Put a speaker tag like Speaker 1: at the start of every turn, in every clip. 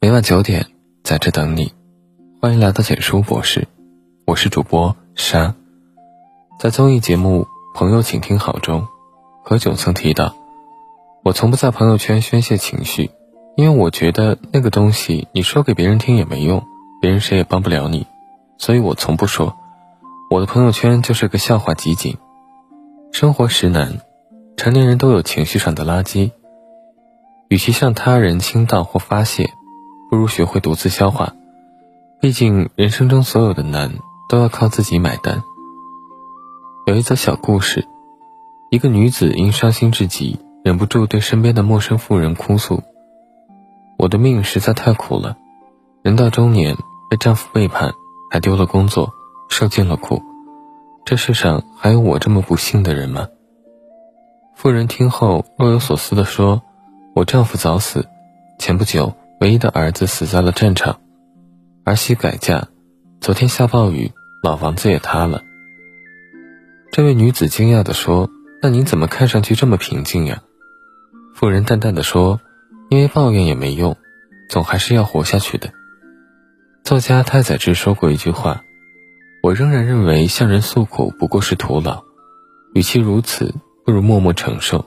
Speaker 1: 每晚九点，在这等你。欢迎来到简书博士，我是主播沙。在综艺节目《朋友，请听好》中，何炅曾提到：“我从不在朋友圈宣泄情绪，因为我觉得那个东西你说给别人听也没用，别人谁也帮不了你，所以我从不说。我的朋友圈就是个笑话集锦。生活实难，成年人都有情绪上的垃圾，与其向他人倾倒或发泄。”不如学会独自消化，毕竟人生中所有的难都要靠自己买单。有一则小故事，一个女子因伤心至极，忍不住对身边的陌生妇人哭诉：“我的命实在太苦了，人到中年被丈夫背叛，还丢了工作，受尽了苦，这世上还有我这么不幸的人吗？”妇人听后若有所思地说：“我丈夫早死，前不久。”唯一的儿子死在了战场，儿媳改嫁，昨天下暴雨，老房子也塌了。这位女子惊讶地说：“那您怎么看上去这么平静呀？”妇人淡淡的说：“因为抱怨也没用，总还是要活下去的。”作家太宰治说过一句话：“我仍然认为向人诉苦不过是徒劳，与其如此，不如默默承受。”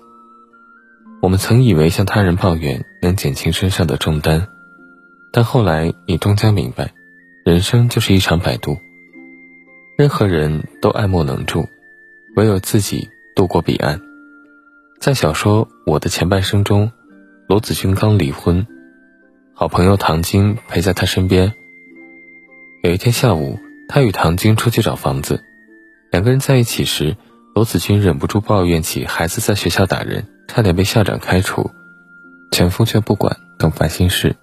Speaker 1: 我们曾以为向他人抱怨能减轻身上的重担，但后来你终将明白，人生就是一场摆渡。任何人都爱莫能助，唯有自己渡过彼岸。在小说《我的前半生》中，罗子君刚离婚，好朋友唐晶陪在他身边。有一天下午，他与唐晶出去找房子，两个人在一起时，罗子君忍不住抱怨起孩子在学校打人。差点被校长开除，前夫却不管，更烦心事。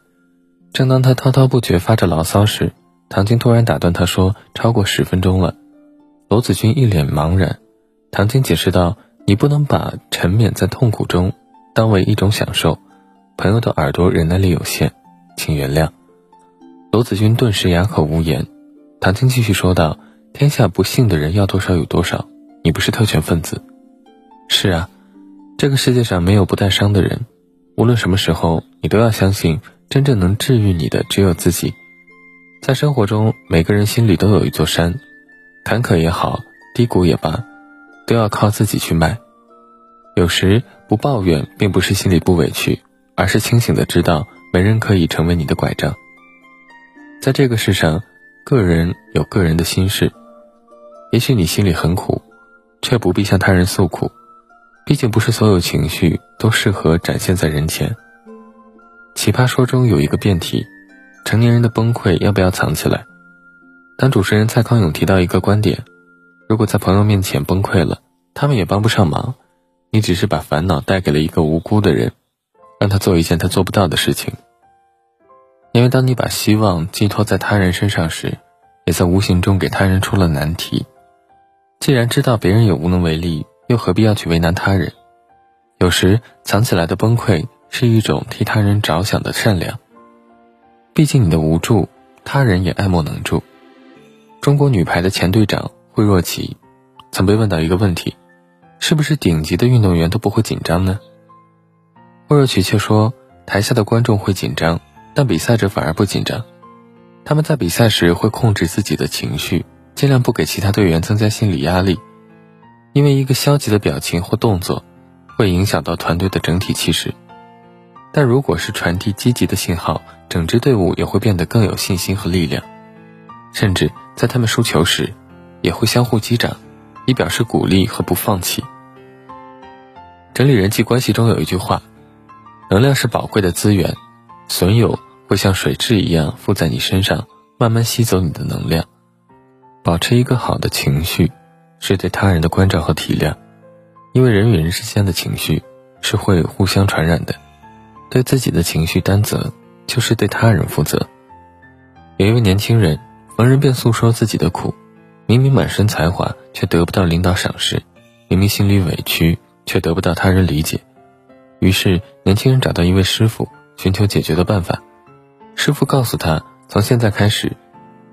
Speaker 1: 正当他滔滔不绝发着牢骚时，唐晶突然打断他说：“超过十分钟了。”罗子君一脸茫然。唐晶解释道：“你不能把沉湎在痛苦中当为一种享受。朋友的耳朵忍耐力有限，请原谅。”罗子君顿时哑口无言。唐晶继续说道：“天下不幸的人要多少有多少，你不是特权分子。”是啊。这个世界上没有不带伤的人，无论什么时候，你都要相信，真正能治愈你的只有自己。在生活中，每个人心里都有一座山，坎坷也好，低谷也罢，都要靠自己去迈。有时不抱怨，并不是心里不委屈，而是清醒的知道，没人可以成为你的拐杖。在这个世上，个人有个人的心事，也许你心里很苦，却不必向他人诉苦。毕竟不是所有情绪都适合展现在人前。奇葩说中有一个辩题：成年人的崩溃要不要藏起来？当主持人蔡康永提到一个观点：如果在朋友面前崩溃了，他们也帮不上忙，你只是把烦恼带给了一个无辜的人，让他做一件他做不到的事情。因为当你把希望寄托在他人身上时，也在无形中给他人出了难题。既然知道别人也无能为力。又何必要去为难他人？有时藏起来的崩溃是一种替他人着想的善良。毕竟你的无助，他人也爱莫能助。中国女排的前队长惠若琪，曾被问到一个问题：是不是顶级的运动员都不会紧张呢？惠若琪却说，台下的观众会紧张，但比赛者反而不紧张。他们在比赛时会控制自己的情绪，尽量不给其他队员增加心理压力。因为一个消极的表情或动作，会影响到团队的整体气势。但如果是传递积极的信号，整支队伍也会变得更有信心和力量。甚至在他们输球时，也会相互击掌，以表示鼓励和不放弃。整理人际关系中有一句话：“能量是宝贵的资源，损友会像水蛭一样附在你身上，慢慢吸走你的能量。”保持一个好的情绪。是对他人的关照和体谅，因为人与人之间的情绪是会互相传染的。对自己的情绪担责，就是对他人负责。有一位年轻人，逢人便诉说自己的苦，明明满身才华，却得不到领导赏识；明明心里委屈，却得不到他人理解。于是，年轻人找到一位师傅，寻求解决的办法。师傅告诉他：“从现在开始，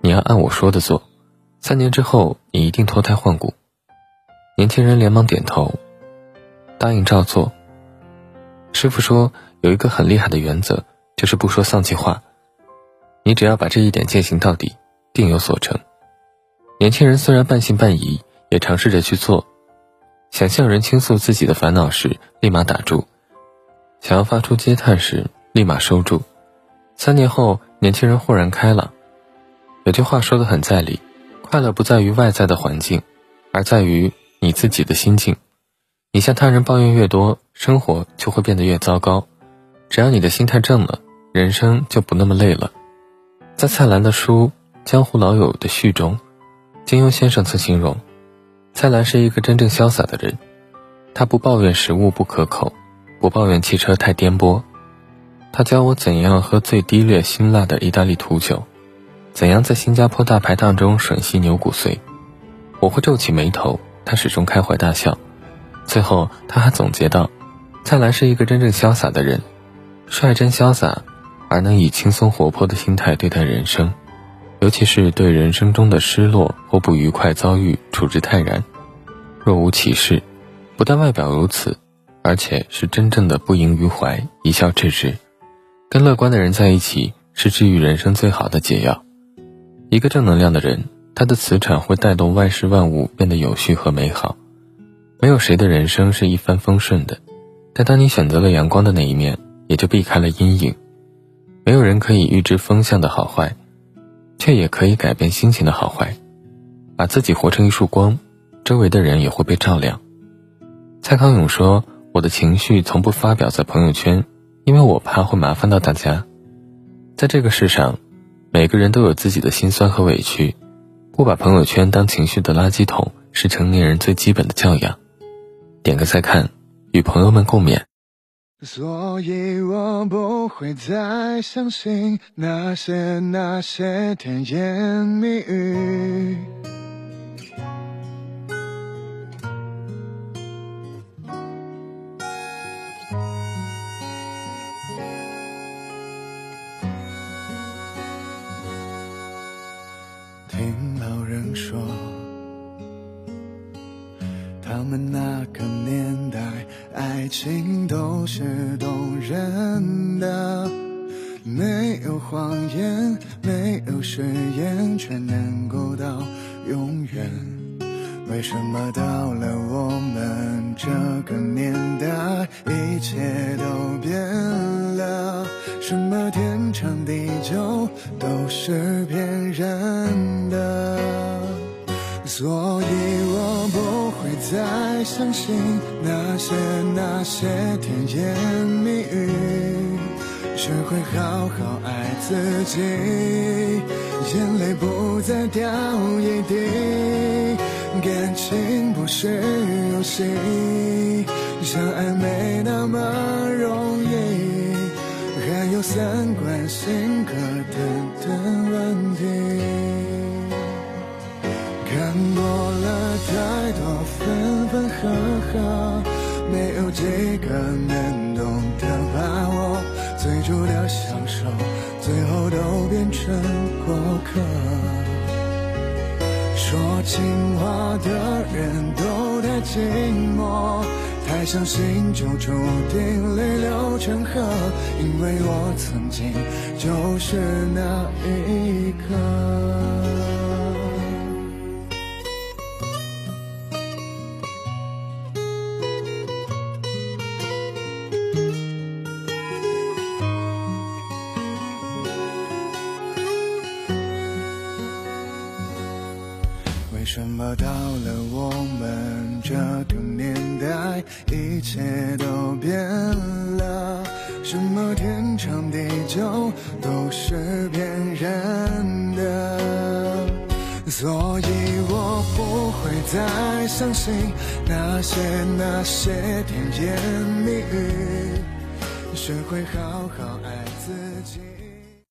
Speaker 1: 你要按我说的做。”三年之后，你一定脱胎换骨。年轻人连忙点头，答应照做。师傅说，有一个很厉害的原则，就是不说丧气话，你只要把这一点践行到底，定有所成。年轻人虽然半信半疑，也尝试着去做。想向人倾诉自己的烦恼时，立马打住；想要发出嗟叹时，立马收住。三年后，年轻人豁然开朗。有句话说的很在理：快乐不在于外在的环境，而在于你自己的心境。你向他人抱怨越多，生活就会变得越糟糕。只要你的心态正了，人生就不那么累了。在蔡澜的书《江湖老友》的序中，金庸先生曾形容。蔡澜是一个真正潇洒的人，他不抱怨食物不可口，不抱怨汽车太颠簸，他教我怎样喝最低劣辛辣的意大利土酒，怎样在新加坡大排档中吮吸牛骨髓。我会皱起眉头，他始终开怀大笑。最后他还总结道：“蔡澜是一个真正潇洒的人，率真潇洒，而能以轻松活泼的心态对待人生。”尤其是对人生中的失落或不愉快遭遇处之泰然，若无其事。不但外表如此，而且是真正的不盈于怀，一笑置之。跟乐观的人在一起，是治愈人生最好的解药。一个正能量的人，他的磁场会带动万事万物变得有序和美好。没有谁的人生是一帆风顺的，但当你选择了阳光的那一面，也就避开了阴影。没有人可以预知风向的好坏。却也可以改变心情的好坏，把自己活成一束光，周围的人也会被照亮。蔡康永说：“我的情绪从不发表在朋友圈，因为我怕会麻烦到大家。在这个世上，每个人都有自己的心酸和委屈，不把朋友圈当情绪的垃圾桶，是成年人最基本的教养。”点个再看，与朋友们共勉。
Speaker 2: 所以我不会再相信那些那些甜言蜜语。听老人说，他们那个年代。爱情都是动人的，没有谎言，没有誓言，却能够到永远。为什么到了我们这个年代，一切都变了？什么天长地久都是骗人的，所以我不会再相信。那些那些甜言蜜语，学会好好爱自己，眼泪不再掉一滴。感情不是游戏，相爱没那么容易，三观性格等等问题。看过了太多分分合合。没有几个能懂得把握，最初的享受，最后都变成过客。说情话的人都太寂寞，相信就注定泪流成河，因为我曾经就是那一个。为什么到了我们这个，一切都变了？什么天长地久都是骗人的，所以我不会再相信那些那些甜言蜜语，学会好好爱自己。